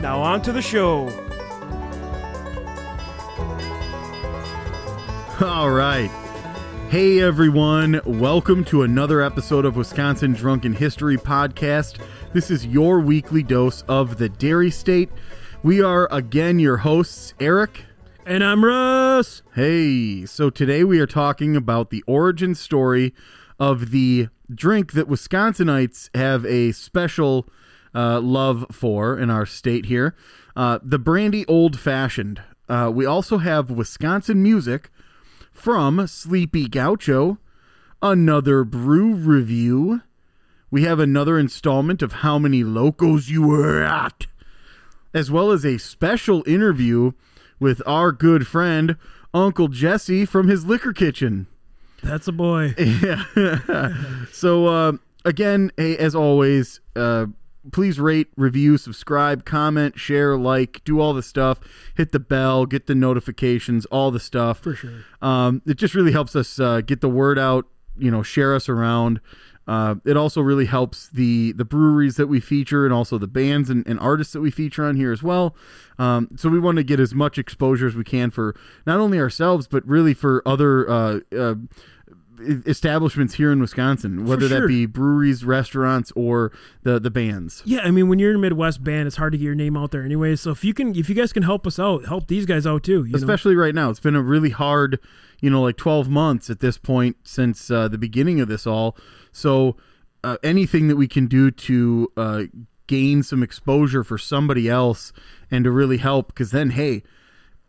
Now on to the show. All right. Hey everyone, welcome to another episode of Wisconsin Drunken History Podcast. This is your weekly dose of the Dairy State. We are again your hosts, Eric. And I'm Russ. Hey, so today we are talking about the origin story of the drink that Wisconsinites have a special uh, love for in our state here uh, the brandy old fashioned. Uh, we also have Wisconsin music from Sleepy Gaucho, another brew review. We have another installment of How Many Locos You Were At, as well as a special interview with our good friend, Uncle Jesse from his liquor kitchen. That's a boy. Yeah. so, uh, again, hey, as always, uh, please rate, review, subscribe, comment, share, like, do all the stuff. Hit the bell, get the notifications, all the stuff. For sure. Um, it just really helps us uh, get the word out. You know, share us around. Uh, it also really helps the the breweries that we feature and also the bands and, and artists that we feature on here as well. Um, so we want to get as much exposure as we can for not only ourselves but really for other uh, uh, establishments here in Wisconsin, whether sure. that be breweries, restaurants, or the the bands. Yeah, I mean, when you're in a Midwest band, it's hard to get your name out there anyway. So if you can, if you guys can help us out, help these guys out too. Especially know? right now, it's been a really hard, you know, like 12 months at this point since uh, the beginning of this all. So uh, anything that we can do to uh, gain some exposure for somebody else and to really help, because then, hey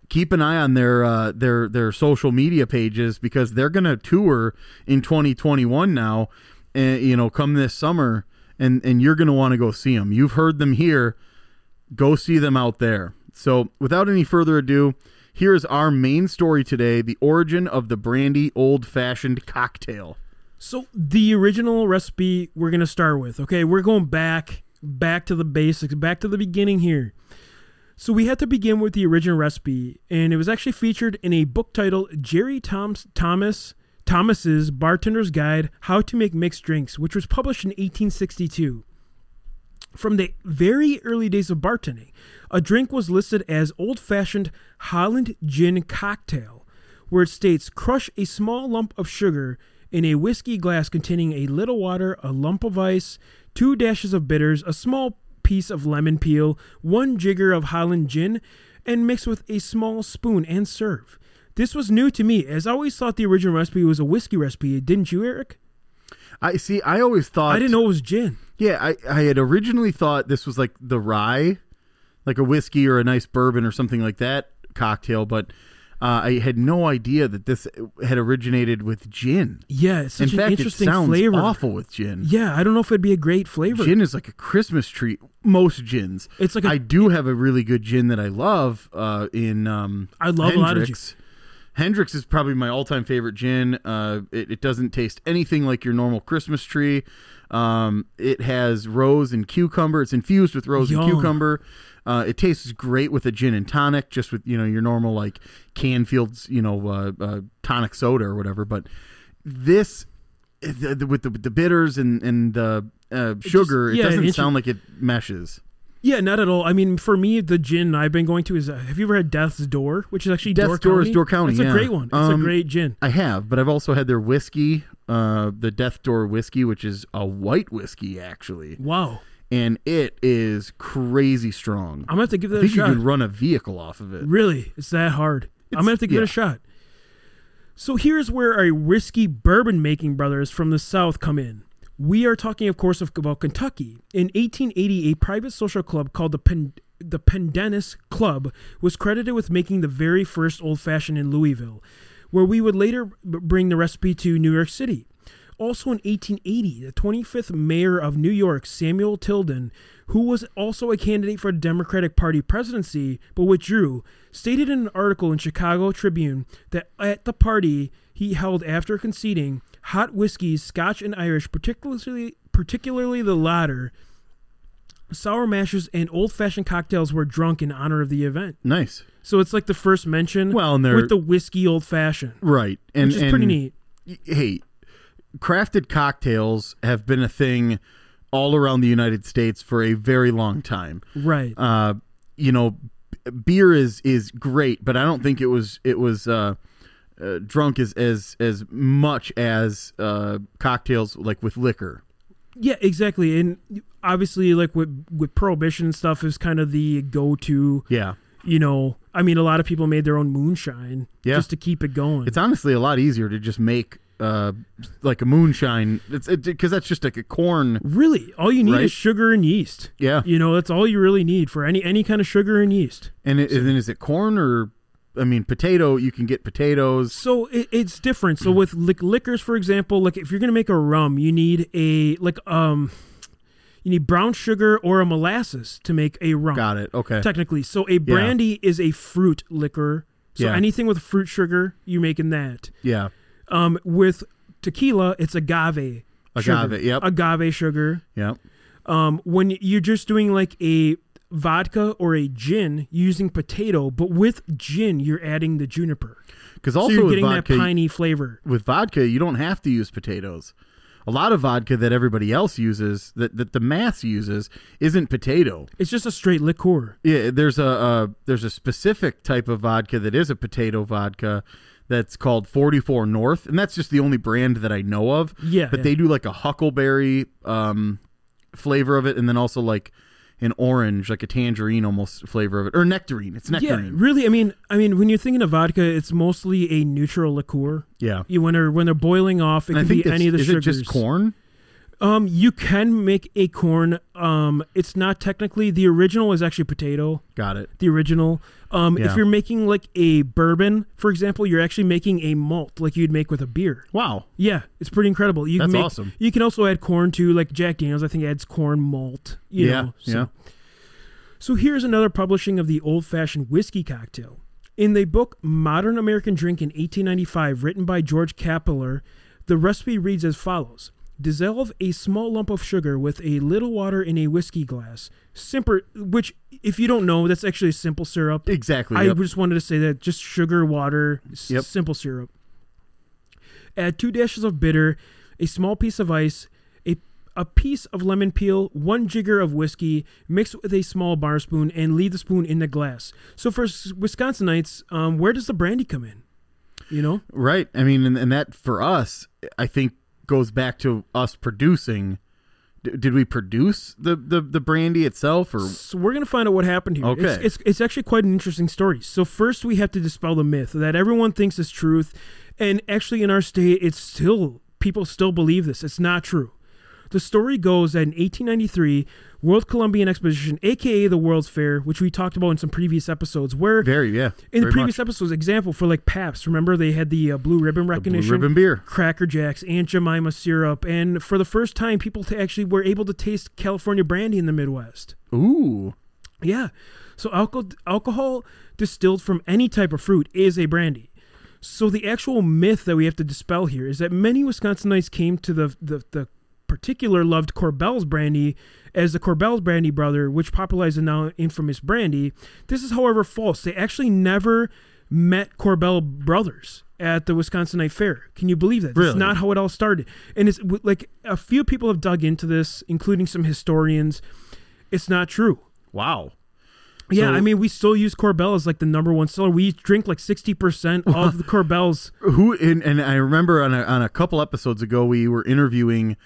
keep an eye on their uh, their their social media pages because they're going to tour in 2021 now, and you know, come this summer, and and you're going to want to go see them. You've heard them here, go see them out there. So, without any further ado, here is our main story today: the origin of the brandy old fashioned cocktail. So, the original recipe we're going to start with. Okay, we're going back back to the basics, back to the beginning here. So we had to begin with the original recipe, and it was actually featured in a book titled Jerry Thomas Thomas Thomas's Bartender's Guide: How to Make Mixed Drinks, which was published in 1862. From the very early days of bartending, a drink was listed as old-fashioned Holland gin cocktail, where it states crush a small lump of sugar in a whiskey glass containing a little water, a lump of ice, two dashes of bitters, a small piece of lemon peel, one jigger of Holland gin, and mix with a small spoon and serve. This was new to me, as I always thought the original recipe was a whiskey recipe. Didn't you, Eric? I see. I always thought I didn't know it was gin. Yeah, I, I had originally thought this was like the rye, like a whiskey or a nice bourbon or something like that cocktail, but uh, I had no idea that this had originated with gin. Yeah, it's such In an fact, interesting it sounds flavor. awful with gin. Yeah, I don't know if it'd be a great flavor. Gin is like a Christmas treat. Most gins. It's like a- I do have a really good gin that I love. Uh, in um, I love a lot of Hendrick's. Hendrick's is probably my all-time favorite gin. Uh, it, it doesn't taste anything like your normal Christmas tree. Um, it has rose and cucumber. It's infused with rose and cucumber. Uh, it tastes great with a gin and tonic, just with you know your normal like Canfield's you know uh, uh, tonic soda or whatever. But this the, the, with the with the bitters and and the uh, sugar, yeah, it doesn't sound like it meshes. Yeah, not at all. I mean, for me, the gin I've been going to is uh, have you ever had Death's Door, which is actually Death's Door Door County? is Door County, It's a great one. It's a Um, great gin. I have, but I've also had their whiskey, uh, the Death Door whiskey, which is a white whiskey actually, Wow, and it is crazy strong. I'm gonna have to give I that a think you shot. could run a vehicle off of it. Really, it's that hard. I'm gonna have to give it a shot. So here's where our whiskey bourbon making brothers from the South come in. We are talking, of course, of, about Kentucky. In 1880, a private social club called the Pen- the Pendennis Club was credited with making the very first old fashioned in Louisville, where we would later b- bring the recipe to New York City. Also in 1880, the 25th mayor of New York, Samuel Tilden, who was also a candidate for the Democratic Party presidency but withdrew, stated in an article in Chicago Tribune that at the party he held after conceding, hot whiskeys, Scotch and Irish, particularly particularly the latter, sour mashers and old-fashioned cocktails were drunk in honor of the event. Nice. So it's like the first mention Well, and they're with the whiskey old-fashioned, right, and which is pretty neat. hey, crafted cocktails have been a thing all around the United States for a very long time. Right. Uh, you know, beer is is great, but I don't think it was it was uh, uh, drunk as as as much as uh, cocktails like with liquor. Yeah, exactly. And obviously, like with with prohibition and stuff, is kind of the go to. Yeah, You know, I mean, a lot of people made their own moonshine Yeah. just to keep it going. it's honestly a lot easier to just make uh, like a moonshine. It's because that's just like a corn. really, all you need Right? is sugar and yeast. Yeah, You know, that's all you really need for any any kind of sugar and yeast. and, it, and then is it corn or? I mean, potato. You can get potatoes. So it, it's different. So with lic- liquors, for example, like if you're gonna make a rum, you need a like um, you need brown sugar or a molasses to make a rum. Got it. Okay. technically. So a brandy is a fruit liquor. So Yeah. anything with fruit sugar, you making that. Yeah. Um, with tequila, it's agave. sugar. Agave, yep. Agave sugar. Yeah. Um, when you're just doing like a vodka or a gin using potato, but with gin, you're adding the juniper. Because So also you're with getting vodka, that piney flavor. with vodka, you don't have to use potatoes. A lot of vodka that everybody else uses, that, that the mass uses, isn't potato. It's just a straight liqueur. Yeah, there's a, a there's a specific type of vodka that is a potato vodka that's called 44 North, and that's just the only brand that I know of. Yeah, but yeah. they do like a huckleberry um, flavor of it, and then also like an orange, like a tangerine almost flavor of it, or nectarine. It's Yeah, nectarine. really. I mean, I mean, when you're thinking of vodka, it's mostly a neutral liqueur. Yeah. You when they're when they're boiling off, it And can be any of the is sugars. it just corn? Um, you can make a corn. Um, it's not technically the original is actually potato. Got it. The original. Um, Yeah. if you're making like a bourbon, for example, you're actually making a malt like you'd make with a beer. Wow. Yeah, it's pretty incredible. You That's can make, awesome. You can also add corn to like Jack Daniels. I think adds corn malt. You Yeah, know, so. yeah. So here's another publishing of the old-fashioned whiskey cocktail. In the book Modern American Drink in 1895, written by George Kappeler, the recipe reads as follows: Dissolve a small lump of sugar with a little water in a whiskey glass. Simple, which, if you don't know, that's actually a simple syrup. Exactly. I yep. just wanted to say that just sugar, water, s- Yep. simple syrup. Add two dashes of bitter, a small piece of ice, a, a piece of lemon peel, one jigger of whiskey, mix with a small bar spoon, and leave the spoon in the glass. So for Wisconsinites, um, where does the brandy come in? You know, Right. I mean, and, and that for us, I think goes back to us producing. D- did we produce the, the, the brandy itself, or so we're gonna find out what happened here. It's, Okay. it's it's actually quite an interesting story. So first, we have to dispel the myth that everyone thinks is truth, and actually in our state, it's still people still believe this. It's not true. The story goes that in 1893, World Columbian Exposition, aka the World's Fair, which we talked about in some previous episodes, where very yeah in the previous much. episodes, example for like Pabst, remember they had the uh, blue ribbon The blue recognition, ribbon beer? Cracker Jacks, Aunt Jemima syrup, and for the first time, people t- actually were able to taste California brandy in the Midwest. Ooh, Yeah. So alcohol alcohol distilled from any type of fruit is a brandy. So the actual myth that we have to dispel here is that many Wisconsinites came to the the, the particular loved Korbel's brandy as the Korbel's brandy brother, which popularized the now infamous brandy. This is, however, false. They actually never met Corbell brothers at the Wisconsinite Fair. Can you believe that? That's Really? not how it all started. And it's like a few people have dug into this, including some historians. It's not true. wow. Yeah, So- I mean, we still use Korbel as like the number one seller. We drink like sixty percent of the Korbels. Who and, and I remember on a on a couple episodes ago we were interviewing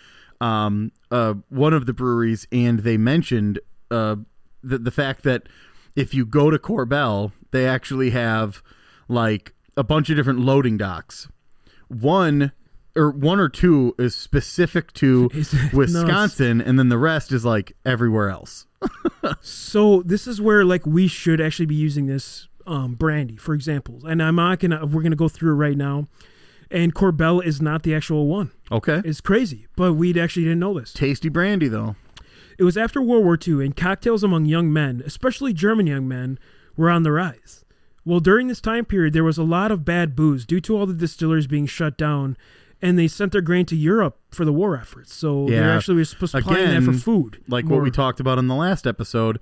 um uh one of the breweries and they mentioned uh the the fact that if you go to Korbel they actually have like a bunch of different loading docks. One or one or two is specific to Is Wisconsin and then the rest is like everywhere else. So this is where like we should actually be using this um, brandy, for example. And I'm not gonna. We're gonna go through it right now. And Korbel is not the actual one. Okay. It's crazy, but we actually didn't know this. Tasty brandy though. It was after World War II, and cocktails among young men, especially German young men, were on the rise. Well, during this time period, there was a lot of bad booze due to all the distilleries being shut down, and they sent their grain to Europe for the war efforts. So they Yeah. actually were supplying that for food. like more. what we talked about in the last episode,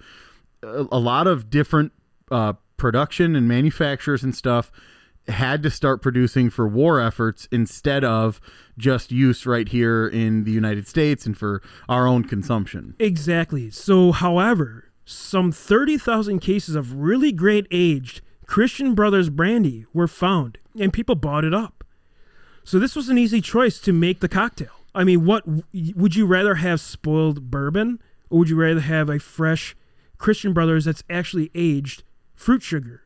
a, a lot of different uh, production and manufacturers and stuff had to start producing for war efforts instead of just use right here in the United States and for our own consumption. Exactly. So, however, some 30,000 cases of really great aged Christian Brothers brandy were found, and people bought it up. So, this was an easy choice to make the cocktail. I mean, what would you rather have spoiled bourbon, or would you rather have a fresh Christian Brothers that's actually aged fruit sugar?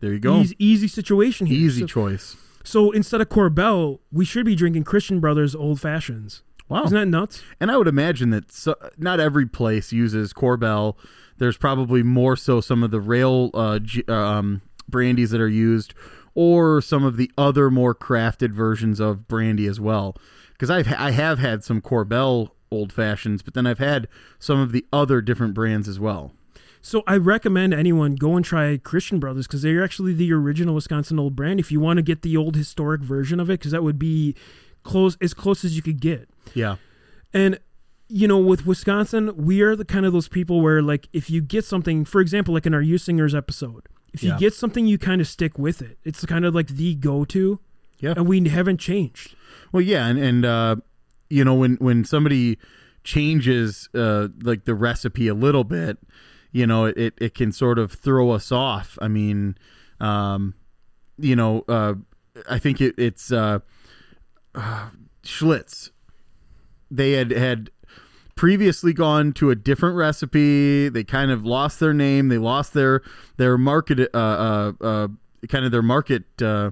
There you go. Easy, easy situation here. Easy So, choice. so instead of Korbel, we should be drinking Christian Brothers old fashions. Wow. Isn't that nuts? And I would imagine that so, not every place uses Korbel. There's probably more so some of the rail uh, g- um, brandies that are used, or some of the other more crafted versions of brandy as well. Because I've I have had some Korbel old fashions, but then I've had some of the other different brands as well. So I recommend anyone go and try Christian Brothers because they're actually the original Wisconsin Old brand. If you want to get the old historic version of it, because that would be close as close as you could get. Yeah, And you know, with Wisconsin, we are the kind of those people where, like, if you get something, for example, like in our You Singers episode, if you Yeah. get something, you kind of stick with it. It's kind of like the go-to, yeah. and we haven't changed. Well, yeah, and and uh, you know when when somebody changes uh, like the recipe a little bit, you know it, it, can sort of throw us off. I mean, um, you know, uh, I think it, it's uh, uh, Schlitz. They had had previously gone to a different recipe. They kind of lost their name. They lost their their market, uh, uh, uh, kind of their market, uh,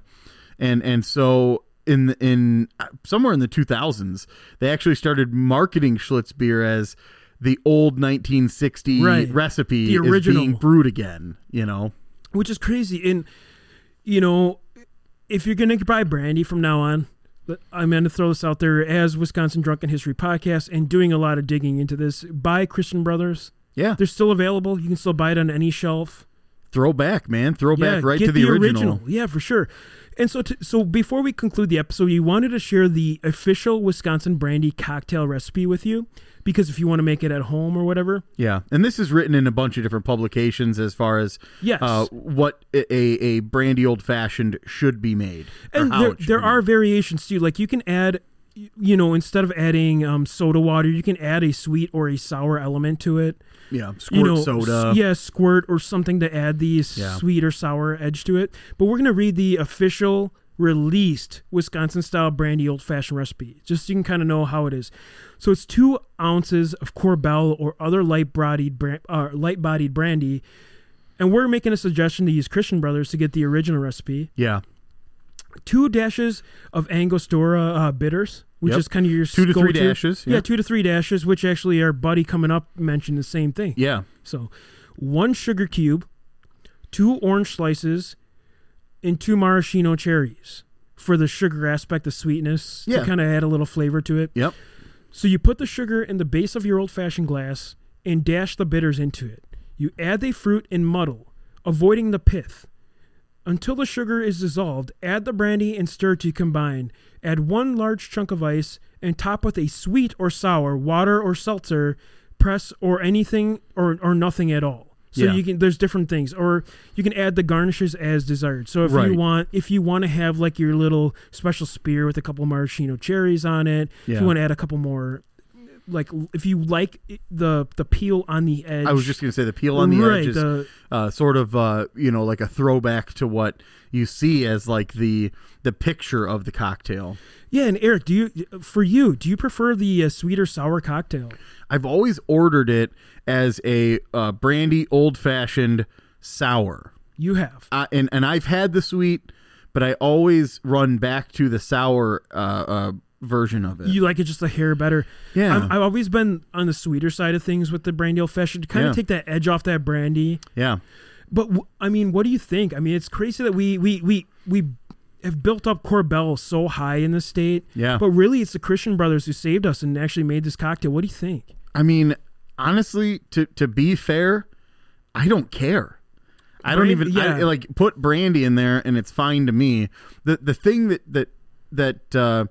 and and so in in somewhere in the 2000s, they actually started marketing Schlitz beer as the old 1960 Right. recipe The is original. being brewed again. You know, which is crazy. And you know, if you're gonna buy brandy from now on, I'm gonna throw this out there as Wisconsin Drunken History podcast and doing a lot of digging into this. Buy Christian Brothers. yeah, They're still available. You can still buy it on any shelf. throwback, man, throwback right get to the, original. Yeah, for sure. And so, to, so before we conclude the episode, we wanted to share the official Wisconsin brandy cocktail recipe with you because if you want to make it at home or whatever, Yeah, and this is written in a bunch of different publications as far as yes. uh, what a, a brandy old fashioned should be made. and there, there are made. variations too. Like you can add, you know, instead of adding um, soda water, you can add a sweet or a sour element to it. Yeah squirt you know, soda. s- yeah, squirt or something to add the Yeah. sweet or sour edge to it. But we're gonna read the official released Wisconsin style brandy old fashioned recipe, just so you can kind of know how it is. So it's two ounces of Korbel or other light bodied uh, light bodied brandy. And we're making a suggestion to use Christian Brothers to get the original recipe Yeah, two dashes of Angostura uh, bitters, which Yep. is kind of your two to three go-to. dashes. Yeah. Yeah, two to three dashes, which actually our buddy coming up mentioned the same thing. yeah, So, one sugar cube, two orange slices, and two maraschino cherries for the sugar aspect, the sweetness, Yeah. to kind of add a little flavor to it. Yep. So you put the sugar in the base of your old-fashioned glass and dash the bitters into it. You add the fruit and muddle, avoiding the pith. Until the sugar is dissolved, add the brandy and stir to combine. Add one large chunk of ice and top with a sweet or sour water or seltzer, press or anything or, or nothing at all. So Yeah. you can there's different things or you can add the garnishes as desired. So if Right. you want if you want to have like your little special spear with a couple maraschino cherries on it, if you want to add a couple more like if you like the the peel on the edge I was just gonna say the peel on the right, edge is the- uh, sort of uh, you know like a throwback to what you see as like the the picture of the cocktail. yeah and eric do you for you do you prefer the uh, sweet or sour cocktail I've always ordered it as a uh, brandy old fashioned sour. you have uh, and and I've had the sweet, but I always run back to the sour uh, uh, version of it. you like it just a hair better yeah, I'm, i've always been on the sweeter side of things with the brandy old fashioned to kind of take that edge off that brandy yeah, but w- i mean what do you think i mean it's crazy that we we we we have built up Korbel so high in the state. Yeah. But really, it's the Christian brothers who saved us and actually made this cocktail. What do you think? I mean, honestly, to to be fair, I don't care. I don't Brandy- even I, like put brandy in there, and it's fine to me. the The thing that that that uh,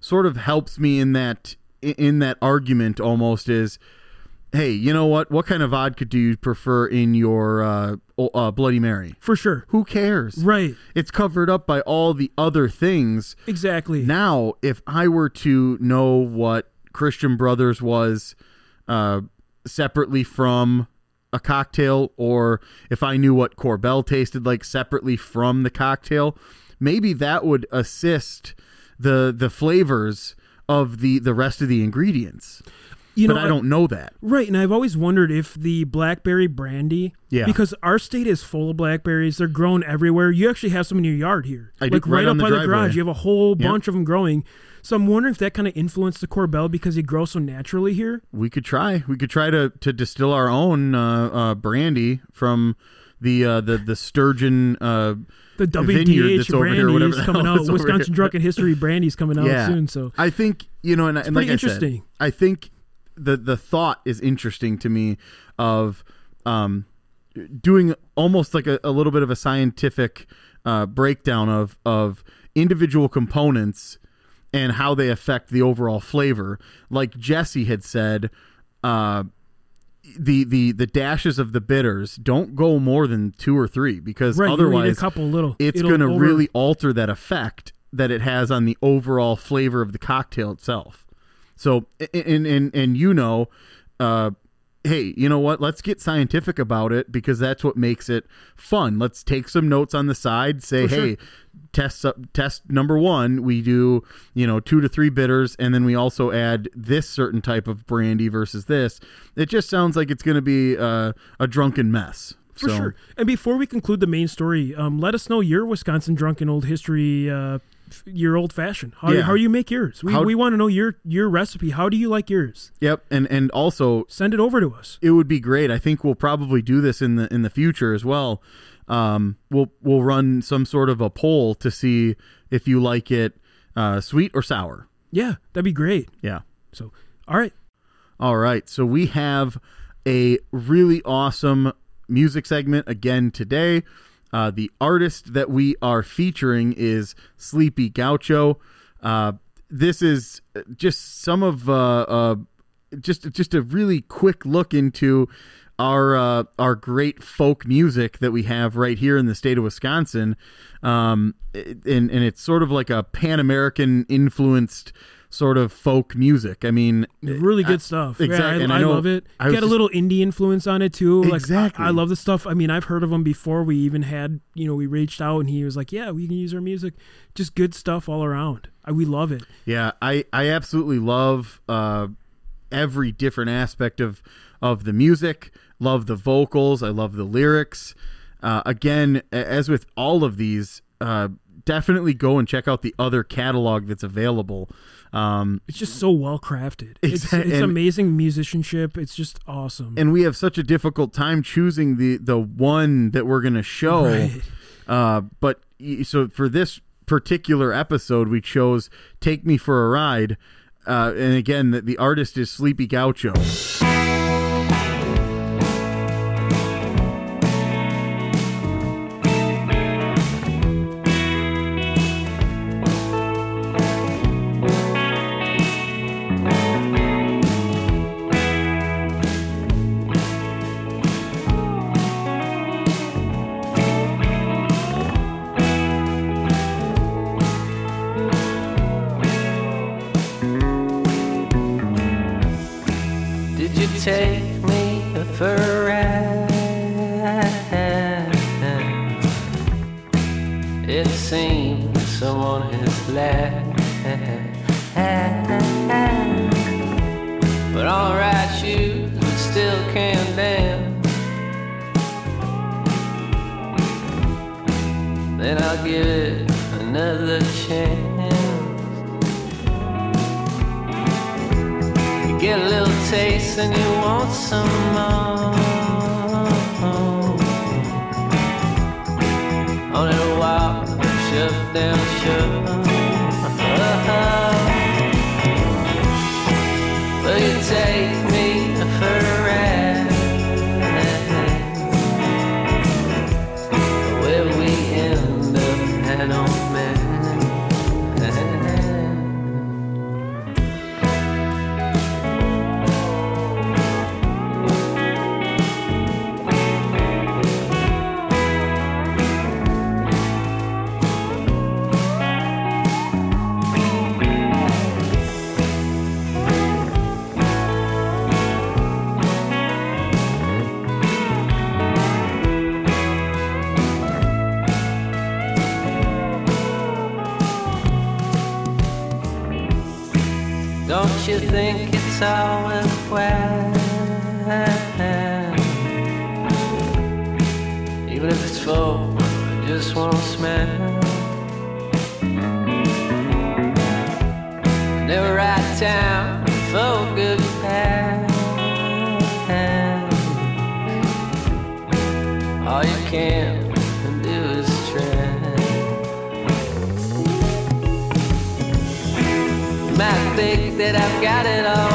sort of helps me in that in that argument almost is, hey, you know what? What kind of vodka do you prefer in your uh, uh, Bloody Mary? For sure. Who cares? Right. It's covered up by all the other things. Exactly. Now, if I were to know what Christian Brothers was uh, separately from a cocktail, or if I knew what Korbel tasted like separately from the cocktail, maybe that would assist the the flavors of the the rest of the ingredients. you but know, I don't know that. Right, and I've always wondered if the blackberry brandy, Yeah. because our state is full of blackberries, they're grown everywhere. You actually have some in your yard here, I do, like right right, up the by the garage. You have a whole Yep. bunch of them growing. So I'm wondering if that kind of influenced the Korbel because it grows so naturally here. We could try. We could try to to distill our own uh, uh, brandy from the uh, the the sturgeon. The WDH over here, brandy is coming out. Wisconsin. Drunken History brandy is coming out yeah, soon. So I think you know, and, and like pretty I said, interesting. I think the the thought is interesting to me of um, doing almost like a, a little bit of a scientific uh, breakdown of of individual components and how they affect the overall flavor. Like Jesse had said, uh, the the the dashes of the bitters don't go more than two or three because right, otherwise a couple little. it's going to over- really alter that effect that it has on the overall flavor of the cocktail itself. So, and and and you know, uh, hey, you know what? Let's get scientific about it because that's what makes it fun. Let's take some notes on the side. Say, sure. hey, test test number one, we do you know two to three bitters, and then we also add this certain type of brandy versus this. It just sounds like it's going to be uh, a drunken mess. For So, sure. And before we conclude the main story, um, let us know your Wisconsin drunken old history, uh, your old fashioned. How, Yeah. how you make yours? We, How- we want to know your your recipe. How do you like yours? Yep, and and also Send it over to us. it would be great. I think we'll probably do this in the in the future as well. Um, we'll we'll run some sort of a poll to see if you like it uh, sweet or sour. Yeah, that'd be great. Yeah. So, all right. All right. So we have a really awesome music segment again today. Uh, the artist that we are featuring is Sleepy Gaucho. Uh, this is just some of uh, uh, just just a really quick look into our uh, our great folk music that we have right here in the state of Wisconsin, um, and and it's sort of like a Pan American influenced sort of folk music. I mean, Really good I- stuff. exact- Yeah, and I, I I love it. I Got a just- little indie influence on it too. Like, Exactly. I, love the stuff. I mean, I've heard of him before. We even had, you know, we reached out and he was like, "Yeah, we can use our music." Just good stuff all around. I, we love it. Yeah, I I absolutely love uh, every different aspect of of the music. Love the vocals. I love the lyrics. Uh, again, as with all of these, uh, definitely go and check out the other catalog that's available. Um, It's just so well crafted. It's, it's amazing musicianship. It's just awesome. and we have such a difficult time choosing the the one that we're going to show. Right. Uh, but so for this particular episode, we chose "Take Me for a Ride," uh, and again, the, the artist is Sleepy Gaucho. You think it's all worthwhile? Even if it's full, I just one smile. That I've got it all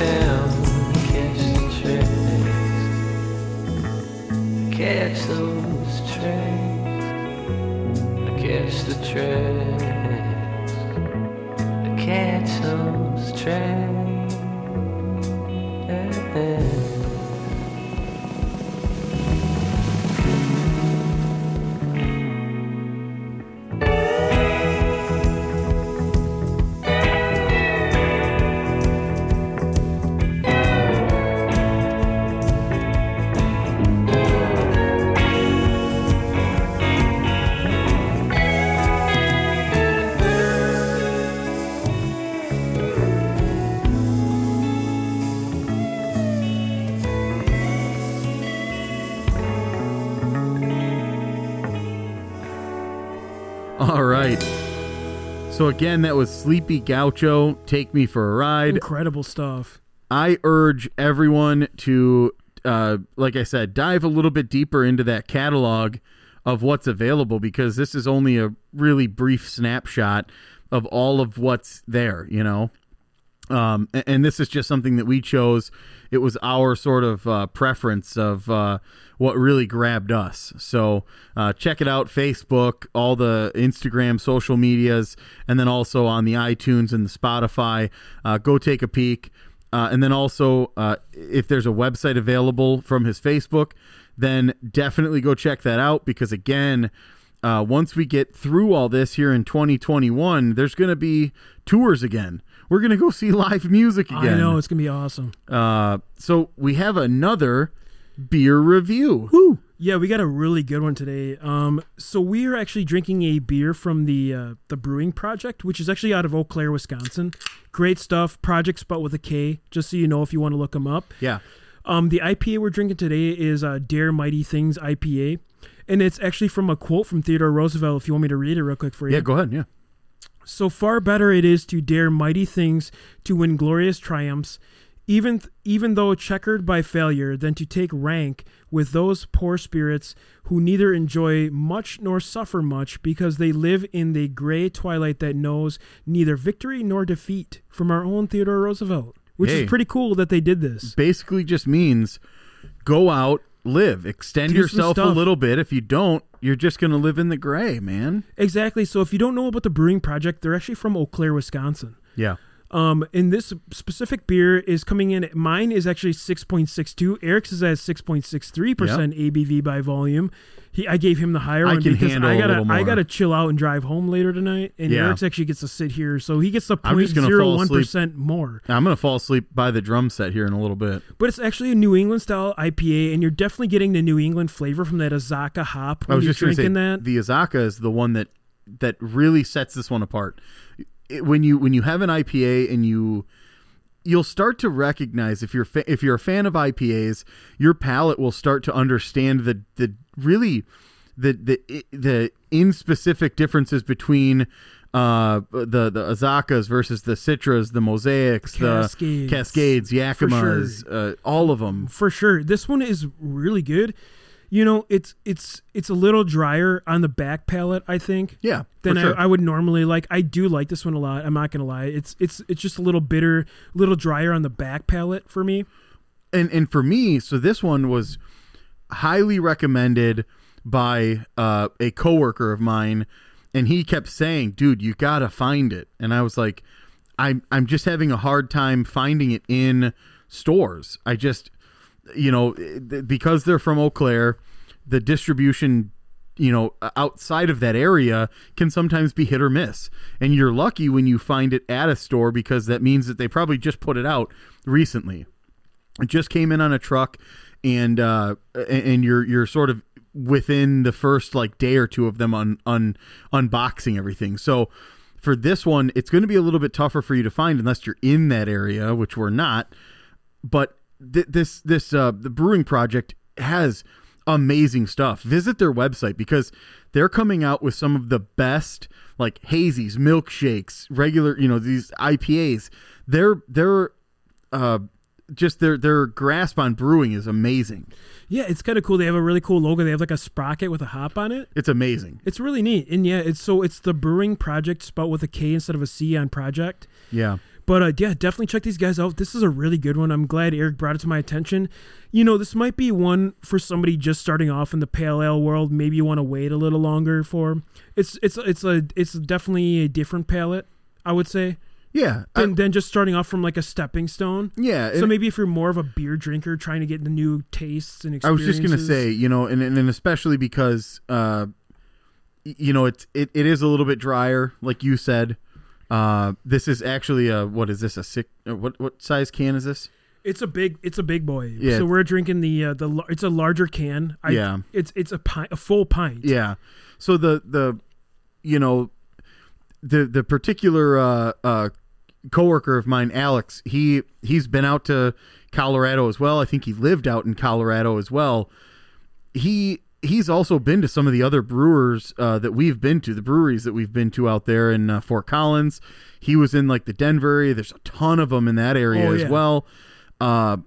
Catch the trains. Catch those trains. Catch the trains. So again, that was Sleepy Gaucho. Take me for a ride. Incredible stuff. I urge everyone to, uh, like I said, dive a little bit deeper into that catalog of what's available because this is only a really brief snapshot of all of what's there. You know, um, a- and, this is just something that we chose. It was our sort of uh, preference of uh, what really grabbed us. So uh, check it out: Facebook, all the Instagram, social medias, and then also on the iTunes and the Spotify. Uh, go take a peek. Uh, and then also, uh, if there's a website available from his Facebook, then definitely go check that out because, again, once we get through all this here in 2021, there's going to be tours again. We're going to go see live music again. I know it's gonna be awesome. Uh, so we have another beer review. Woo! Yeah, we got a really good one today. Um, so we are actually drinking a beer from the uh, the Brewing Projekt, which is actually out of Eau Claire, Wisconsin. Great stuff. Project spelled with a K, just so you know if you want to look them up. Yeah. Um, the IPA we're drinking today is uh, Dare Mighty Things IPA, and it's actually from a quote from Theodore Roosevelt. If you want me to read it real quick for you. Yeah, go ahead. Yeah. So far better it is to dare mighty things to win glorious triumphs, even even though checkered by failure, than to take rank with those poor spirits who neither enjoy much nor suffer much, because they live in the gray twilight that knows neither victory nor defeat. From our own Theodore Roosevelt, which Hey. is pretty cool that they did this. Basically, just means go out live. Extend Do yourself a little bit. If you don't, you're just going to live in the gray, man. Exactly. So if you don't know about the brewing projekt, they're actually from Eau Claire, Wisconsin. Yeah. Um, and this specific beer is coming in. Mine is actually six point six two. Eric's is at six point six three percent ABV by volume. He, I gave him the higher I one can because handle I a gotta, little I more. gotta chill out and drive home later tonight. And Yeah. Eric's actually gets to sit here, so he gets the I'm point just gonna zero fall one percent more. I'm going to fall asleep by the drum set here in a little bit. But it's actually a New England style IPA, and you're definitely getting the New England flavor from that Azacca hop I when was you're just say drinking that. the Azacca is the one that that really sets this one apart. It- when you when you have an IPA and you you'll start to recognize if you're fa- if you're a fan of IPAs, your palate will start to understand the the really the the the in specific differences between uh the the Azaccas versus the Citras, the Mosaics, Cascades. the Cascades, Yakimas, uh, all of them. for sure. This one is really good. You know, it's it's it's a little drier on the back palate, I think. Yeah, Than sure. I, I would normally like. I do like this one a lot. I'm not gonna lie. It's it's it's just a little bitter, a little drier on the back palate for me. and and for me, so this one was highly recommended by uh, a coworker of mine, and he kept saying, "Dude, you gotta find it." And I was like, "I'm I'm just having a hard time finding it in stores. I just, you know, because they're from Eau Claire, the distribution." You know, outside of that area can sometimes be hit or miss. And you're lucky when you find it at a store because that means that they probably just put it out recently it just came in on a truck and uh and- you're you're sort of within the first like day or two of them on un, unboxing everything so for this one it's going to be a little bit tougher for you to find unless you're in that area which we're not but th- this this uh the brewing projekt has amazing stuff visit their website because they're coming out with some of the best like hazies milkshakes regular you know these ipas they're they're uh just their their grasp on brewing is amazing Yeah, it's kind of cool. They have a really cool logo. They have like a sprocket with a hop on it. it's amazing It's really neat. And yeah, it's so it's the Brewing Projekt spelled with a K instead of a C on project. yeah But uh, yeah, definitely check these guys out. This is a really good one. I'm glad Eric brought it to my attention. You know, this might be one for somebody just starting off in the pale ale world. Maybe you want to wait a little longer for. It's it's it's a it's definitely a different palate. I would say yeah than, than just starting off from like a stepping stone. yeah So maybe if you're more of a beer drinker trying to get the new tastes and experience, i was just gonna say you know and, and and especially because uh you know it's it, it is a little bit drier like you said uh this is actually a what is this a six uh, what what size can is this It's a big, it's a big boy. Yeah. So we're drinking the uh, the. It's a larger can. I, Yeah. It's it's a pint, a full pint. Yeah. So the the you know the the particular uh uh coworker of mine Alex, he he's been out to Colorado as well. I think he lived out in Colorado as well. He he's also been to some of the other brewers uh, that we've been to, the breweries that we've been to out there in uh, Fort Collins. He was in like the Denver area. There's a ton of them in that area Oh, as well. Uh,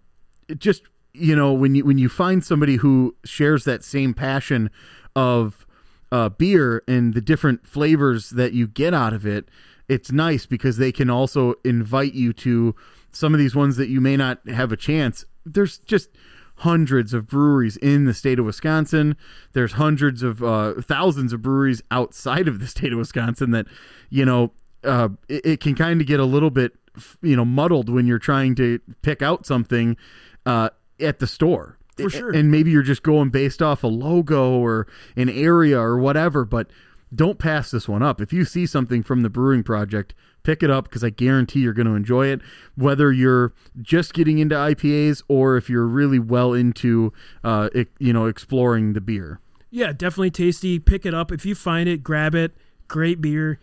it just you know when you when you find somebody who shares that same passion of uh, beer and the different flavors that you get out of it, it's nice because they can also invite you to some of these ones that you may not have a chance. There's just hundreds of breweries in the state of Wisconsin. There's hundreds of uh, thousands of breweries outside of the state of Wisconsin that, you know, uh, it, it can kind of get a little bit, you know, muddled when you're trying to pick out something uh, at the store. For sure. And maybe you're just going based off a logo or an area or whatever, but don't pass this one up. If you see something from the Brewing Projekt, pick it up because I guarantee you're going to enjoy it. Whether you're just getting into IPAs or if you're really well into, uh, it, you know, exploring the beer. Yeah, definitely tasty. Pick it up if you find it. Grab it. Great beer.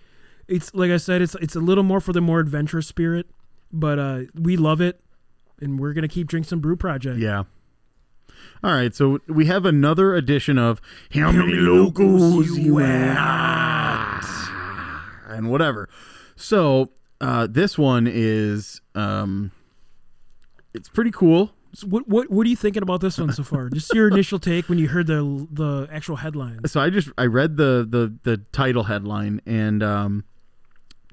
It's like I said. It's it's a little more for the more adventurous spirit, but uh, we love it, and we're gonna keep drinking some Brew Project. Yeah. All right, so we have another edition of How Many Locals You At? And whatever. So uh, this one is um, it's pretty cool. So what what what are you thinking about this one so far? Just your initial take when you heard the the actual headline. So I just I read the the the title headline and um,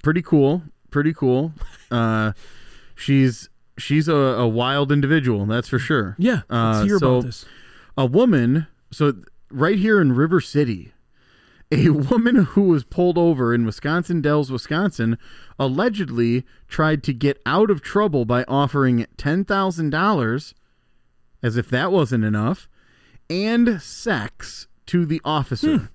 pretty cool, pretty cool. Uh, she's she's a, a wild individual, that's for sure. Yeah, Uh, let's hear so- about this. a woman. So right here in River City, a woman who was pulled over in Wisconsin Dells, Wisconsin, allegedly tried to get out of trouble by offering ten thousand dollars, as if that wasn't enough, and sex to the officer, hmm.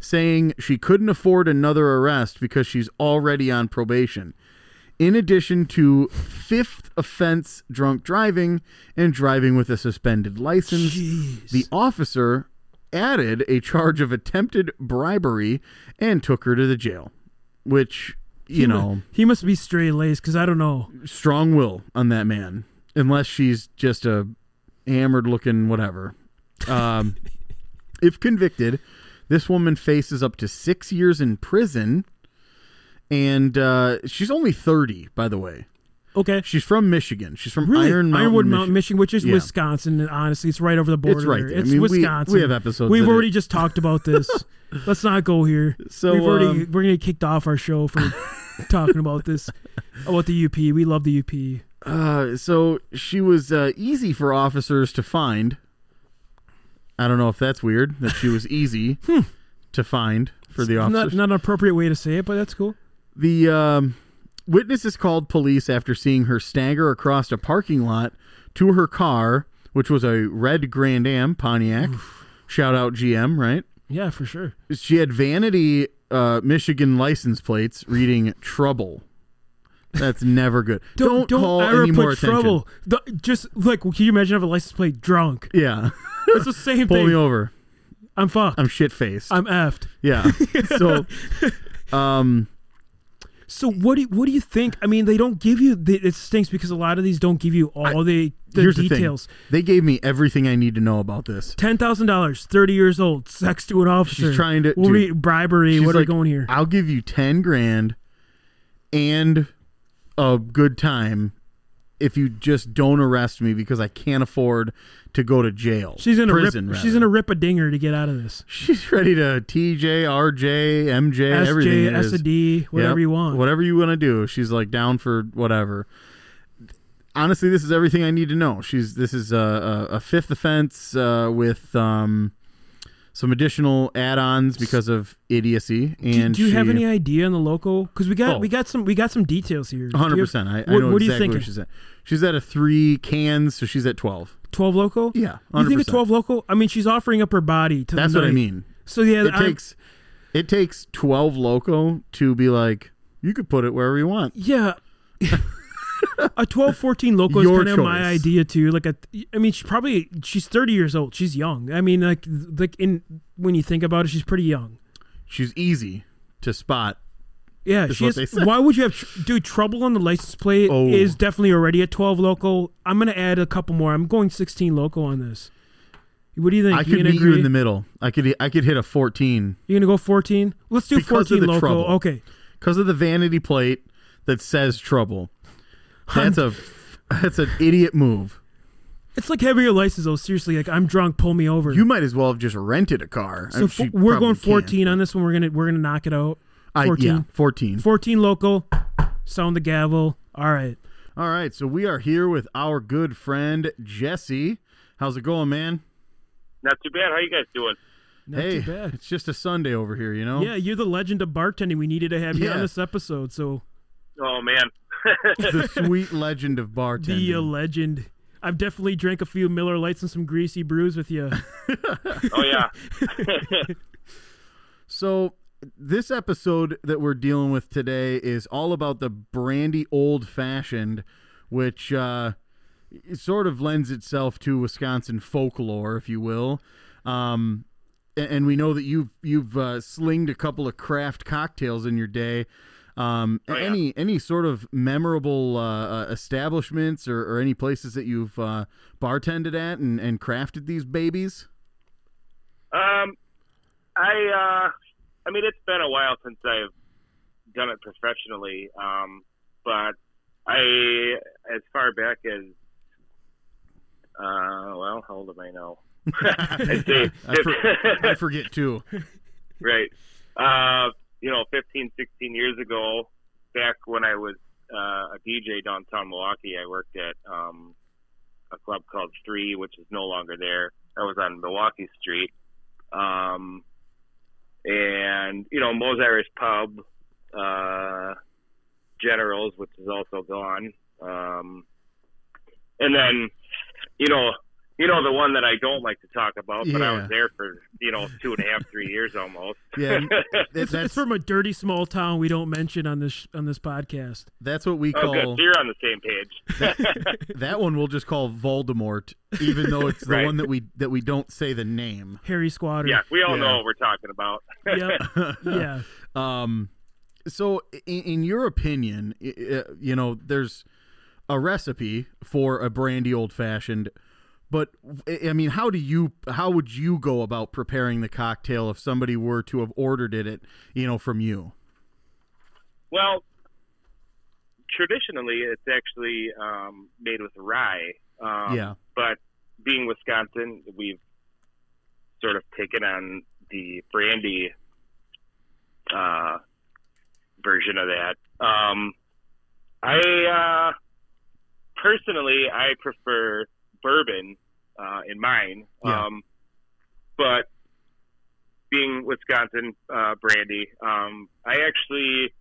saying she couldn't afford another arrest because she's already on probation. In addition to fifth offense drunk driving and driving with a suspended license, Jeez. the officer added a charge of attempted bribery and took her to the jail, which, you He know, he must be straight laced because I don't know. strong will on that man, unless she's just a hammered looking whatever. Um, if convicted, this woman faces up to six years in prison, and uh, she's only thirty, by the way. Okay. She's from Michigan. She's from Really? Iron Mountain, Ironwood Mountain, Michigan, which is Yeah. Wisconsin. and Honestly, it's right over the border. It's right there. there. I It's mean, Wisconsin. we have episodes We've already it- just talked about this. Let's not go here. So, We've already um, we're gonna get kicked off our show for talking about this about the UP. We love the UP. Uh, so she was uh, easy for officers to find. I don't know if that's weird that she was easy to find for the officers. Not not an appropriate way to say it, but that's cool. The um, witnesses called police after seeing her stagger across a parking lot to her car, which was a red Grand Am Pontiac. Shout out GM, right? Yeah, for sure. She had vanity uh, Michigan license plates reading "trouble." That's never good. Don't, call ever any put more attention. trouble. The- just like, can you imagine have a license plate drunk? Yeah, It's the same pull thing. me over. I'm fucked. I'm shit faced. I'm, effed. Yeah. So, um, So what do you, what do you think? I mean, they don't give you. The, it stinks because a lot of these don't give you all the, the here's details. the thing. They gave me everything I need to know about this. Ten thousand dollars, thirty years old, sex to an officer. She's trying to- what are you- bribery. What are we like, going here? I'll give you ten grand and a good time if you just don't arrest me because I can't afford to go to jail. She's gonna prison. rip. rather. She's gonna rip a dinger to get out of this. She's ready to TJ, RJ, MJ, everything. SJ. SD, whatever Yep. you want. Whatever you want to do. She's like down for whatever. Honestly, this is everything I need to know. She's this is a, a, a fifth offense uh, with um, some additional add-ons because of idiocy. Do, And do you have any idea on the Loko? Because we got Oh. we got some we got some details here. Do have- Hundred percent. I, I what- know what do you exactly think? where she's at. She's at a three cans, so she's at twelve. Twelve Loko. Yeah, You think a twelve Loko? I mean, she's offering up her body to. the That's what I mean. So yeah, It I'm- takes it takes twelve Loko to be like you could put it wherever you want. Yeah. a 12 14 Loko is kind of my idea too. Like a i mean she's probably she's 30 years old. She's young. I mean like like in when you think about it she's pretty young. She's easy to spot. yeah she is, why would you have tr- dude trouble on the license plate Oh. is definitely already at 12 Loko. I'm gonna add a couple more. I'm going 16 Loko on this. What do you think? I you could meet agree you in the middle. I could I could hit a fourteen. You're gonna go 14 let's do Because of 14 the Loko. trouble. okay. Because of the vanity plate that says trouble. That's a that's an idiot move. it's like having your license though seriously like i'm drunk pull me over You might as well have just rented a car. so She fo- we're probably going can't. 14 on this one we're gonna we're gonna knock it out I, 14. yeah, fourteen. 14 Loko. Sound the gavel. All right. All right, so we are here with our good friend Jesse. How's it going, man? Not too bad. How you guys doing? Not hey, too bad. it's just a Sunday over here, you know. Yeah, you're the legend of bartending. We needed to have you on this episode. So Oh man. the sweet legend of the uh, legend. I've definitely drank a few Miller Lites and some greasy brews with you. oh yeah. So this episode that we're dealing with today is all about the brandy old fashioned, which uh, it sort of lends itself to Wisconsin folklore, if you will. Um, a- and we know that you've you've uh, slinged a couple of craft cocktails in your day. Um, Oh, yeah. any any sort of memorable uh, uh, establishments or, or any places that you've uh, bartended at and, and crafted these babies? um, I uh, I mean, it's been a while since I've done it professionally. Um, but I, as far back as, uh, well, how old am I now? I, for- I forget too. right. Uh, you know, 15, 16 years ago, back when I was uh, a DJ downtown Milwaukee, I worked at um, a club called Three, which is no longer there. I was on Milwaukee Street, um, and you know Moe's Irish Pub, uh, Generals, which is also gone, um, and then you know you know the one that I don't like to talk about, but I was there for you know two and a half, three years almost. Yeah, and It's, that's it's from a dirty small town we don't mention on this on this podcast. that's what we oh, good. call So you're on the same page. that one. We'll just call Voldemort, even though it's the Right. one that we that we don't say the name. Harry Squatter. yeah, we all Yeah. know what we're talking about. Yep. yeah. Um, so in, in your opinion, i- i- you know, there's a recipe for a brandy old fashioned, but I mean, how do you, how would you go about preparing the cocktail if somebody were to have ordered it, at, you know, from you? Well, traditionally, it's actually um, made with rye. Um, yeah, But being Wisconsin, we've sort of taken on the brandy uh, version of that. Um, I uh, personally, I prefer bourbon uh, in mine. Yeah. Um, but being Wisconsin uh, brandy, um, I actually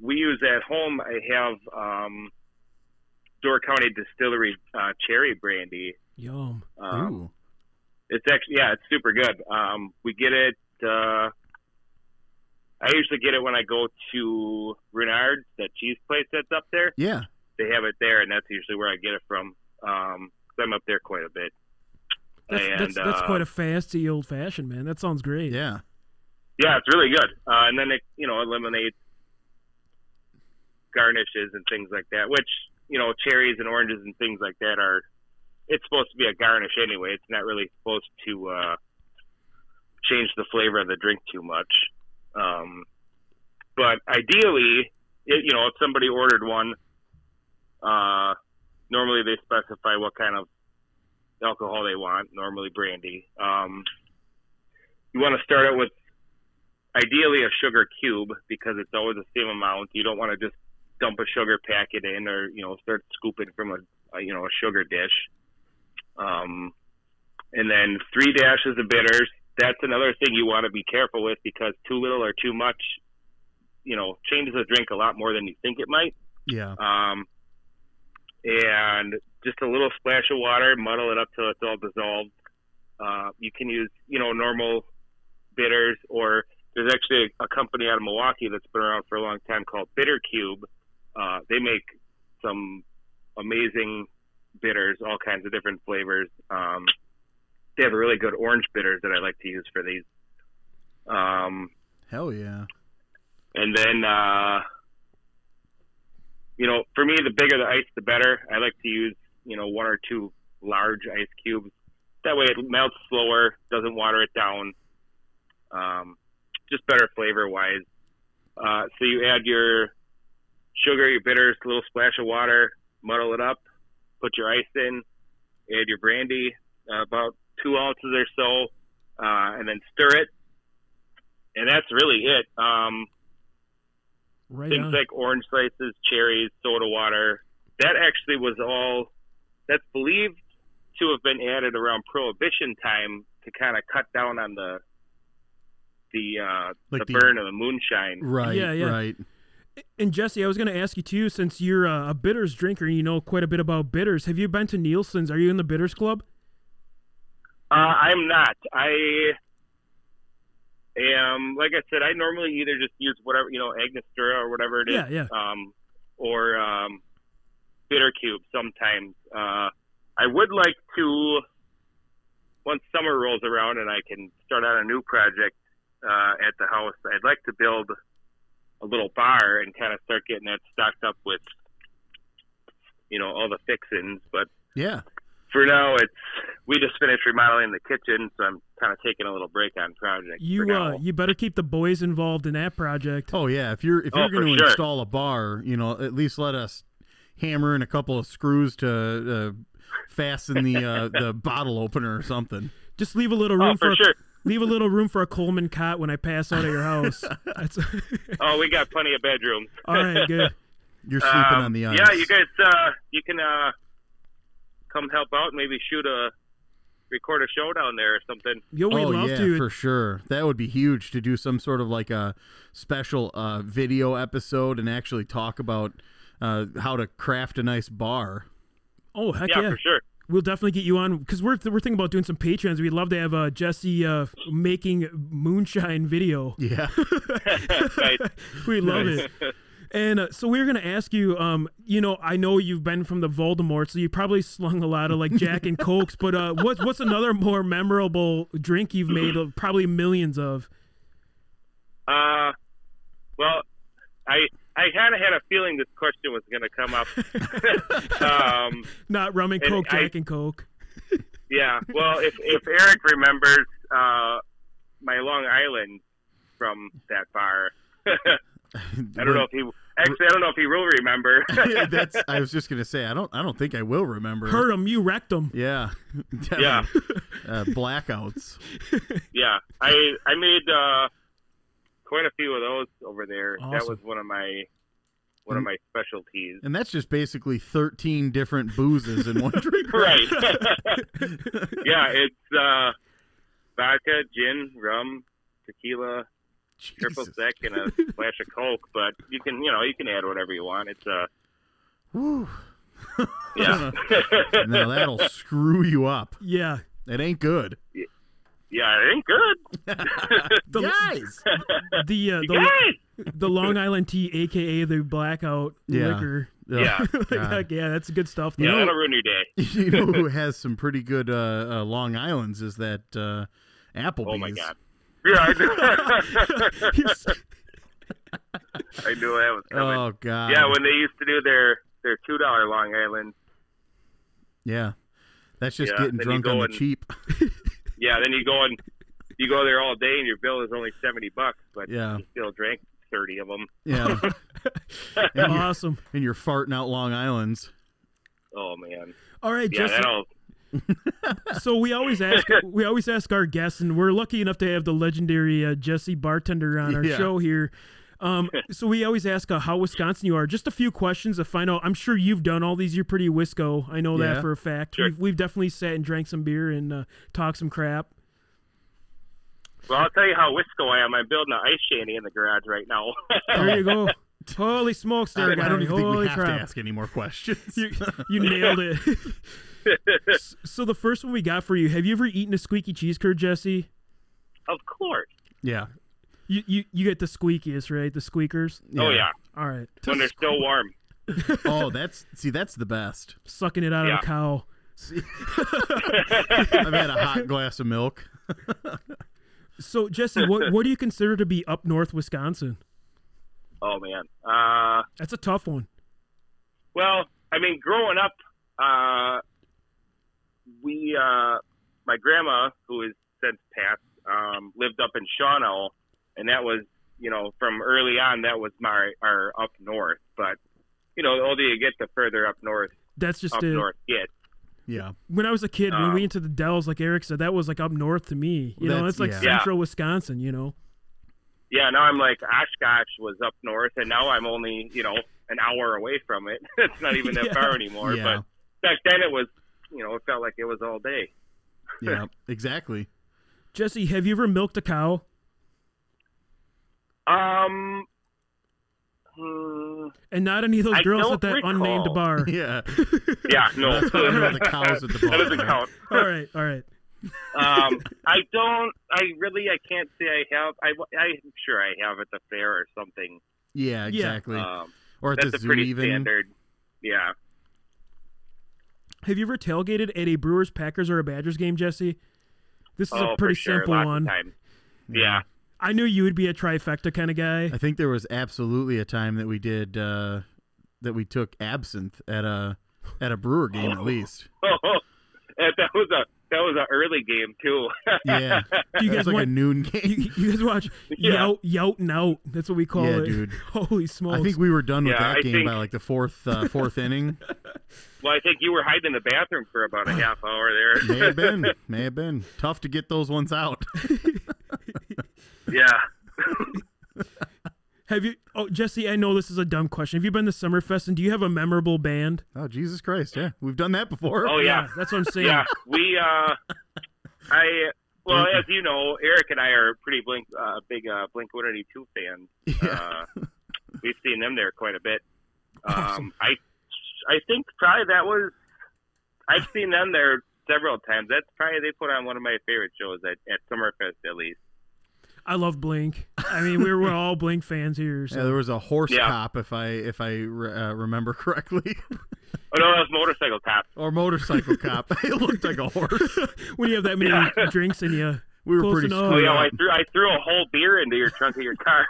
we use at home. I have um, Door County Distillery uh, cherry brandy. Yum. Um, Ooh, it's actually yeah, it's super good. Um, we get it. Uh, I usually get it when I go to Renard's, that cheese place that's up there. yeah, They have it there, and that's usually where I get it from. Um, 'cause I'm up there quite a bit. That's, and that's, that's uh, quite a fasty old fashioned, man. That sounds great. yeah, Yeah, it's really good. Uh, and then it, you know, eliminates garnishes and things like that, which, you know, cherries and oranges and things like that are, it's supposed to be a garnish anyway. It's not really supposed to, uh, change the flavor of the drink too much. Um, but ideally, it, you know, if somebody ordered one, uh, normally they specify what kind of alcohol they want, normally brandy. Um, you want to start it with ideally a sugar cube because it's always the same amount. You don't want to just dump a sugar packet in or you know start scooping from a, a you know a sugar dish. Um, and then three dashes of bitters. That's another thing you want to be careful with because too little or too much, you know, changes a drink a lot more than you think it might. yeah, Um, and just a little splash of water, muddle it up till it's all dissolved. Uh, you can use, you know, normal bitters, or there's actually a, a company out of Milwaukee that's been around for a long time called Bitter Cube. Uh, they make some amazing bitters, all kinds of different flavors. Um, they have a really good orange bitters that I like to use for these. Um, hell yeah, and then uh, you know, for me, the bigger the ice, the better. I like to use you know one or two large ice cubes. That way, it melts slower, doesn't water it down. Um, just better flavor wise. Uh, so you add your sugar, your bitters, a little splash of water, muddle it up, put your ice in, add your brandy, uh, about two ounces or so, uh, and then stir it. And that's really it. Um, Right things on. like orange slices, cherries, soda water. That actually was all that's believed to have been added around Prohibition time to kind of cut down on the the uh, Like the the- burn of the moonshine. right, Yeah, yeah. right, And Jesse, I was going to ask you too, since you're a, a bitters drinker, and you know quite a bit about bitters. Have you been to Nelsen's? Are you in the bitters club? Uh, I'm not. I am like I said. I normally either just use whatever you know, Angostura or whatever it is. Yeah, yeah. um, or um, bitter cube sometimes. Uh, I would like to, once summer rolls around and I can start on a new project uh, at the house, I'd like to build a little bar and kind of start getting that stocked up with, you know, all the fixings. But yeah. For now, it's we just finished remodeling the kitchen, so I'm kind of taking a little break on projects. for You now. uh, you better keep the boys involved in that project. Oh yeah, if you're if Oh, you're going to sure. install a bar, you know, at least let us hammer in a couple of screws to uh, fasten the uh, the bottle opener or something. Just leave a little room oh, for a, sure. leave a little room for a Coleman cot when I pass out of your house. That's Oh, we got plenty of bedrooms. all right. Good. You're sleeping Um, on the ice. Yeah, you guys, uh, you can uh, come help out. Maybe shoot a record a show down there or something. Yo, we'd oh love yeah, to. for sure. That would be huge to do some sort of like a special uh, video episode and actually talk about uh, how to craft a nice bar. oh heck Yeah, yeah! for sure. We'll definitely get you on because we're we're thinking about doing some Patreons. We'd love to have uh, Jesse uh, making moonshine video. Yeah, Nice. we love it. And uh, so we were going to ask you, um, you know, I know you've been from the Voldemort, so you probably slung a lot of like Jack and Cokes, but uh, what's what's another more memorable drink you've made? Of probably millions of. Uh, well, I I kind of had a feeling this question was going to come up. um, Not rum and Coke, I- Jack and Coke. yeah. Well, if if Eric remembers uh, my Long Island from that bar, I don't know if he actually I don't know if he will remember. That's. I was just gonna say. I don't. I don't think I will remember. Hurt him, you wrecked him. Yeah. Yeah. uh, blackouts. yeah, I I made uh, quite a few of those over there. That was one of my one of my specialties. And that's just basically 13 different boozes in one drink. Right. yeah, it's uh, vodka, gin, rum, tequila, triple sec, and a splash of Coke. But you can, you know, you can add whatever you want. It's uh, Whew. yeah, Now that'll screw you up. Yeah. It ain't good. yeah, it ain't good. The, Guys. the, uh, the, guys, the Long Island tea, aka the blackout Yeah. liquor. Yeah. Like, yeah, that's good stuff. yeah, though. that'll ruin your day. you know who has some pretty good uh, uh, Long Islands is that uh, Applebee's. Oh my god. Yeah, I knew. I knew that was coming. Oh god. yeah, when they used to do their their two dollar Long Island. Yeah. That's just Yeah, getting drunk on go the and- cheap. Yeah, then you go and you go there all day, and your bill is only seventy bucks, but Yeah. you still drank thirty of them. Yeah. and, awesome. and you're farting out Long Islands. Oh man, All right, yeah, Jesse. that'll. So we always ask we always ask our guests, and we're lucky enough to have the legendary uh, Jesse Bartender on our Yeah. show here. Um, so we always ask uh, how Wisconsin you are. Just a few questions to find out. I'm sure you've done all these. You're pretty Wisco. I know Yeah. that for a fact. Sure. We've, we've definitely sat and drank some beer and uh, talked some crap. Well, I'll tell you how Wisco I am. I'm building an ice shanty in the garage right now. There you go. Holy smokes, I, there, I guy. don't even think we have crap. to ask any more questions. You, you nailed it. S- so the first one we got for you. Have you ever eaten a squeaky cheese curd, Jesse? of course. yeah. You, you you get the squeakiest, right? The squeakers. Oh yeah, All right, when they're still warm. Oh, that's see, that's the best. sucking it out Yeah. of a cow. I've had a hot glass of milk. So Jesse, what what do you consider to be up north Wisconsin? Oh man. Uh, That's a tough one. well, I mean, growing up, uh, we, uh, my grandma, who is since passed, um, lived up in Shawano, and that was, you know, from early on, that was my our up north. But you know, the older you get, the further up north, That's just up it. north gets. Yeah. When I was a kid, when Um, we went to the Dells, like Eric said, that was like up north to me. You know, it's like yeah. central Wisconsin. You know. Yeah, now I'm like Oshkosh was up north, and now I'm only you know an hour away from it. it's not even that Yeah. far anymore. Yeah. But back then it was, you know, it felt like it was all day. Yeah. Exactly. Jesse, have you ever milked a cow? Um, hmm, And not any of those I girls at that recall. unnamed bar. Yeah. yeah, no, That's the cows at the bar. that doesn't count. all right, all right. Um, I don't. I really, I can't say I have. I, I'm sure I have at the fair or something. Yeah, exactly. Um, or at that's the a zoo pretty even. standard. Yeah. Have you ever tailgated at a Brewers, Packers, or a Badgers game, Jesse? This is oh, a pretty for sure. simple Lots one. Of times. Yeah. I knew you would be a trifecta kind of guy. I think there was absolutely a time that we did uh, that we took absinthe at a at a brewer game at least. And that was a that was an early game too. Yeah. Do you guys was like a noon game. You, you guys watch Yeah. Yout Yout and Out? That's what we call Yeah, it. dude. Holy smokes! I think we were done with Yeah, that I game think- by like the fourth uh, fourth inning. well, I think you were hiding in the bathroom for about a half hour there. May have been. May have been. Tough to get those ones out. yeah. Have you? Oh, Jesse, I know this is a dumb question. Have you been to Summerfest and do you have a memorable band? Oh Jesus Christ! Yeah, we've done that before. Oh yeah, that's what I'm saying. yeah. We, uh, I, well, as you know, Eric and I are pretty blink, uh, big uh, Blink One Eighty Two fans. Yeah. Uh, we've seen them there quite a bit. Um, Awesome. I, I think probably that was. I've seen them there several times. That's probably they put on one of my favorite shows at, at Summerfest at least. I love Blink. I mean, we're, we're all Blink fans here. Yeah, there was a horse Yeah. cop, if I if I re- uh, remember correctly, Oh no, that was motorcycle cop. or motorcycle cop. it looked like a horse. when you have that many Yeah. drinks in you. We were Close pretty enough. Oh screwed yeah, I threw I threw a whole beer into your trunk of your car.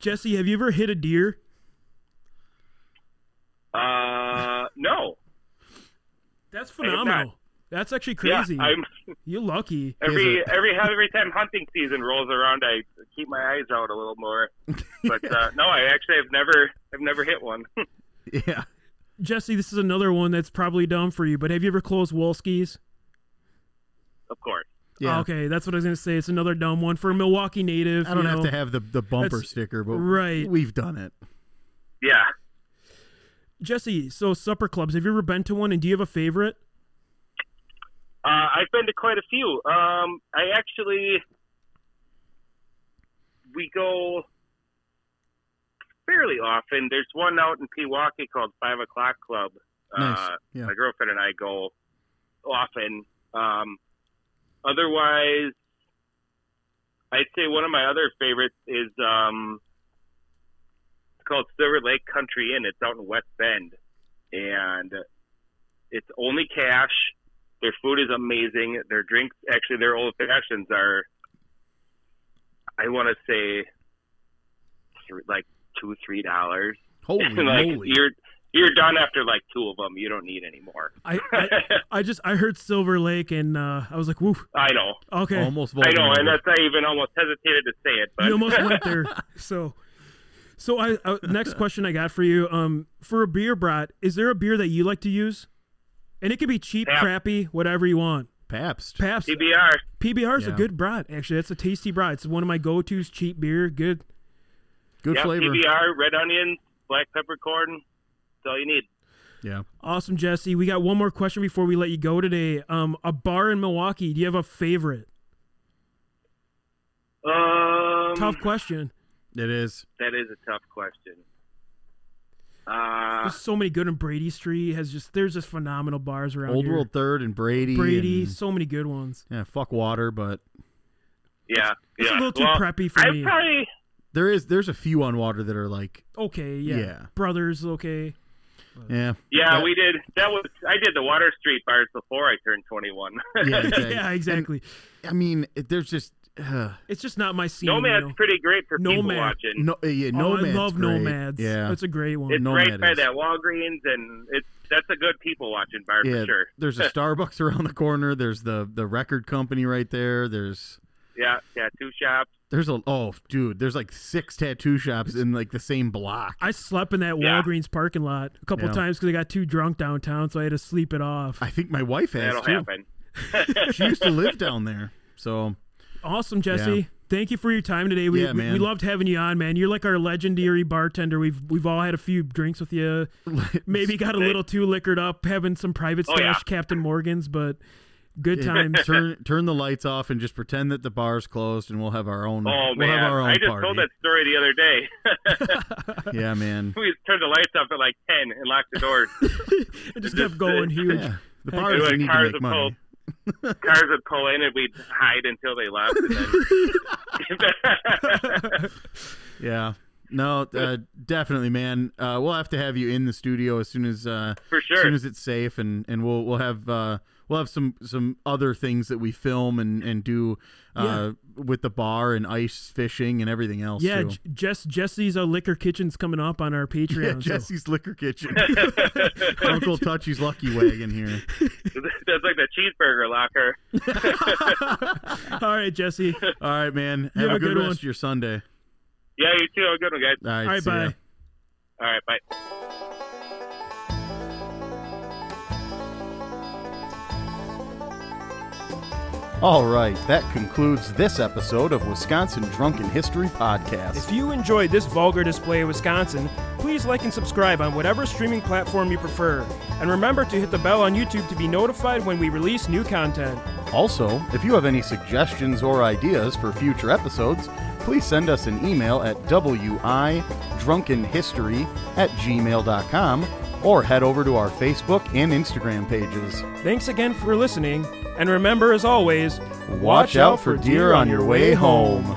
Jesse, have you ever hit a deer? uh, no. That's phenomenal. That's actually Yeah, crazy. I'm You're lucky. every every every time hunting season rolls around, I keep my eyes out a little more. But uh, no, I actually have never I've never hit one. yeah. Jesse, this is another one that's probably dumb for you, but have you ever closed Wolski's? of course. Yeah. Okay, that's what I was going to say. It's another dumb one for a Milwaukee native. I don't you have know. to have the, the bumper That's- sticker, but right. we've done it. Yeah. Jesse, so supper clubs, have you ever been to one and do you have a favorite? Uh, I've been to quite a few. Um, I actually we go fairly often. There's one out in Pewaukee called Five O'clock Club. Nice. Uh, Yeah. My girlfriend and I go often. Um, otherwise, I'd say one of my other favorites is um, it's called Silver Lake Country Inn. It's out in West Bend, and it's only cash. Their food is amazing. Their drinks, actually, their old fashions are, I want to say, th- like two, three dollars. Holy like moly! you're you're done after like two of them. You don't need any more. I, I, I just I heard Silver Lake and uh, I was like, woof. I know, Okay, Almost. I know, and Voldemort. that's I even almost hesitated to say it, but you almost went there. So, so I uh, next question I got for you. Um, for a beer brat, is there a beer that you like to use? And it could be cheap, Pabst. crappy, whatever you want. Pabst. Pabst, PBR. PBR is a good brat. Actually, that's a tasty brat. It's one of my go-to's. Cheap beer, good. Good Yeah, flavor. PBR, red onion, black peppercorn. That's all you need. Yeah. Awesome, Jesse. We got one more question before we let you go today. Um, a bar in Milwaukee. Do you have a favorite? Um, Tough question. It is. That is a tough question. Uh, There's so many good. in Brady Street has just there's just phenomenal bars around Old here. World Third and Brady. Brady, and- so many good ones. yeah. Fuck water, but yeah, It's yeah. a little too well, preppy for I me. probably there is. There's a few on water that are like. Okay, yeah. Yeah. Brothers, okay. Yeah. Yeah, That- we did. That was I did the Water Street bars before I turned 21. Yeah. Exactly. yeah, exactly. I mean, there's just. Uh, it's just not my scene. Nomad's you know? pretty great for people watching. no. uh, Yeah. Oh, Nomad's I love great. Nomads. Yeah. That's a great one. It's Nomad right by is. that Walgreens, and it's that's a good people watching bar yeah. for sure. There's a Starbucks around the corner. There's the the record company right there. There's Yeah, tattoo shops. there's a oh dude. There's like six tattoo shops in like the same block. I slept in that Yeah. Walgreens parking lot a couple Yeah. times because I got too drunk downtown, so I had to sleep it off. I think my wife has That'll too. happen. She used to live down there. So Awesome, Jesse. Yeah. Thank you for your time today. We, Yeah, we, we loved having you on, man. You're like our legendary bartender. We've we've all had a few drinks with you. Maybe got a little too liquored up, having some private Oh, stash yeah. Captain Morgan's, but good times. turn turn the lights off and just pretend that the bar's closed and we'll have our own. Oh we'll man, have our own I just party. told that story the other day. Yeah, man. we turned the lights off at like 10 and locked the doors. it just kept going huge. Yeah, the Heck, bars Anyway, need to make money. pull. Cars would pull in and we'd hide until they left. And then Yeah. No, uh, definitely, man. Uh, we'll have to have you in the studio as soon as uh, For as soon as it's safe, and, and we'll we'll have uh, we'll have some some other things that we film and and do uh, with the bar and ice fishing and everything else. Yeah, too. J- Jess Jesse's uh, liquor kitchen's coming up on our Patreon. yeah. so- Jesse's Liquor Kitchen, Uncle Touchy's Lucky Wagon here. That's like the cheeseburger locker. All right, Jesse. All right, man. You Have, have a a good, good rest one. of your Sunday. Yeah, you too. Have a good one, guys. All right, All right, see ya. bye. All right, bye. All right, that concludes this episode of Wisconsin Drunken History Podcast. If you enjoyed this vulgar display of Wisconsin, please like and subscribe on whatever streaming platform you prefer. And remember to hit the bell on YouTube to be notified when we release new content. Also, if you have any suggestions or ideas for future episodes, please send us an email at widrunkenhistory at gmail.com or head over to our Facebook and Instagram pages. Thanks again for listening, and remember, as always, Watch out for deer on your way home.